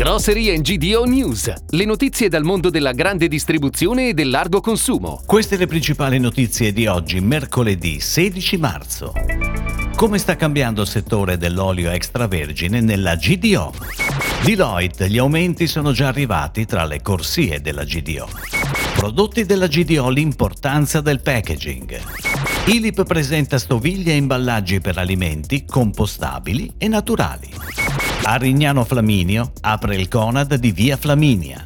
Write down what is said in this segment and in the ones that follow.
Grocery GDO News, le notizie dal mondo della grande distribuzione e del largo consumo. Queste le principali notizie di oggi, mercoledì 16 marzo. Come sta cambiando il settore dell'olio extravergine nella GDO? Deloitte, gli aumenti sono già arrivati tra le corsie della GDO. Prodotti della GDO, l'importanza del packaging. Ilip presenta stoviglie e imballaggi per alimenti compostabili e naturali. Arignano Flaminio apre il Conad di Via Flaminia.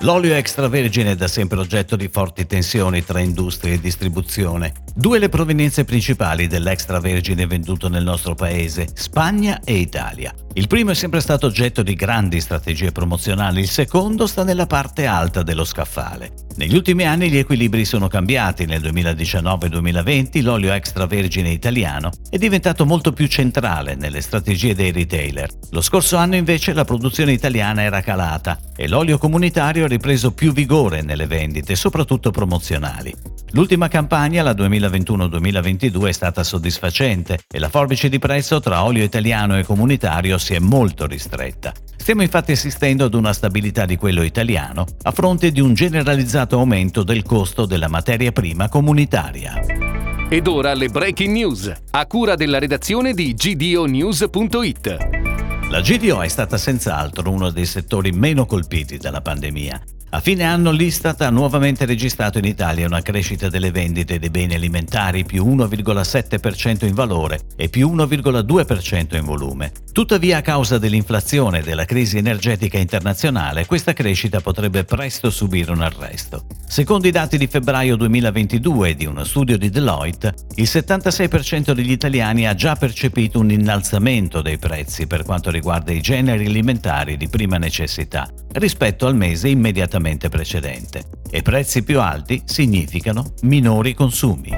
L'olio extravergine è da sempre oggetto di forti tensioni tra industria e distribuzione. Due le provenienze principali dell'extravergine venduto nel nostro paese, Spagna e Italia. Il primo è sempre stato oggetto di grandi strategie promozionali, il secondo sta nella parte alta dello scaffale. Negli ultimi anni gli equilibri sono cambiati, nel 2019-2020 l'olio extravergine italiano è diventato molto più centrale nelle strategie dei retailer. Lo scorso anno invece la produzione italiana era calata e l'olio comunitario ha ripreso più vigore nelle vendite, soprattutto promozionali. L'ultima campagna, la 2021-2022, è stata soddisfacente e la forbice di prezzo tra olio italiano e comunitario si è molto ristretta. Stiamo infatti assistendo ad una stabilità di quello italiano a fronte di un generalizzato aumento del costo della materia prima comunitaria. Ed ora le breaking news, a cura della redazione di gdonews.it. La GDO è stata senz'altro uno dei settori meno colpiti dalla pandemia a fine anno l'Istat ha nuovamente registrato in Italia una crescita delle vendite dei beni alimentari più 1,7% in valore e più 1,2% in volume. Tuttavia, a causa dell'inflazione e della crisi energetica internazionale, questa crescita potrebbe presto subire un arresto. Secondo i dati di febbraio 2022 di uno studio di Deloitte, il 76% degli italiani ha già percepito un innalzamento dei prezzi per quanto riguarda i generi alimentari di prima necessità rispetto al mese immediatamente precedente e prezzi più alti significano minori consumi.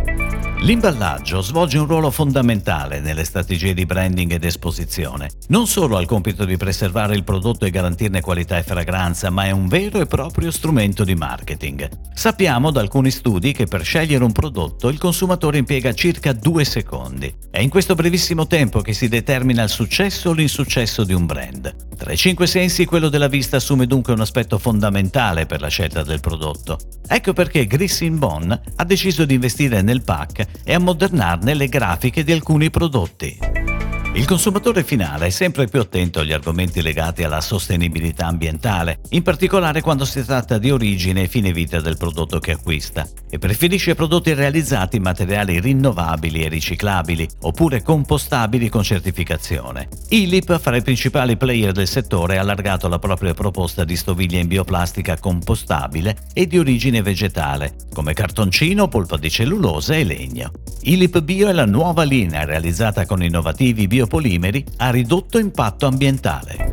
L'imballaggio svolge un ruolo fondamentale nelle strategie di branding ed esposizione. Non solo ha il compito di preservare il prodotto e garantirne qualità e fragranza, ma è un vero e proprio strumento di marketing. Sappiamo da alcuni studi che per scegliere un prodotto il consumatore impiega circa due secondi. È in questo brevissimo tempo che si determina il successo o l'insuccesso di un brand. Tra i cinque sensi quello della vista assume dunque un aspetto fondamentale per la scelta del prodotto. Ecco perché Grissin Bon ha deciso di investire nel pack e ammodernarne le grafiche di alcuni prodotti. Il consumatore finale è sempre più attento agli argomenti legati alla sostenibilità ambientale, in particolare quando si tratta di origine e fine vita del prodotto che acquista, e preferisce prodotti realizzati in materiali rinnovabili e riciclabili, oppure compostabili con certificazione. Ilip, fra i principali player del settore, ha allargato la propria proposta di stoviglie in bioplastica compostabile e di origine vegetale, come cartoncino, polpa di cellulosa e legno. Ilip Bio è la nuova linea realizzata con innovativi bio biopolimeri a ridotto impatto ambientale.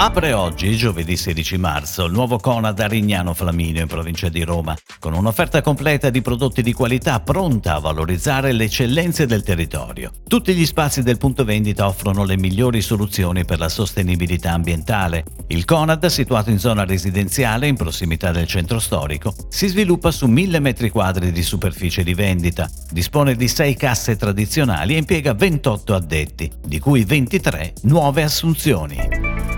Apre oggi, giovedì 16 marzo, il nuovo Conad a Rignano Flaminio in provincia di Roma, con un'offerta completa di prodotti di qualità pronta a valorizzare le eccellenze del territorio. Tutti gli spazi del punto vendita offrono le migliori soluzioni per la sostenibilità ambientale. Il Conad, situato in zona residenziale in prossimità del centro storico, si sviluppa su 1000 m2 di superficie di vendita, dispone di 6 casse tradizionali e impiega 28 addetti, di cui 23 nuove assunzioni.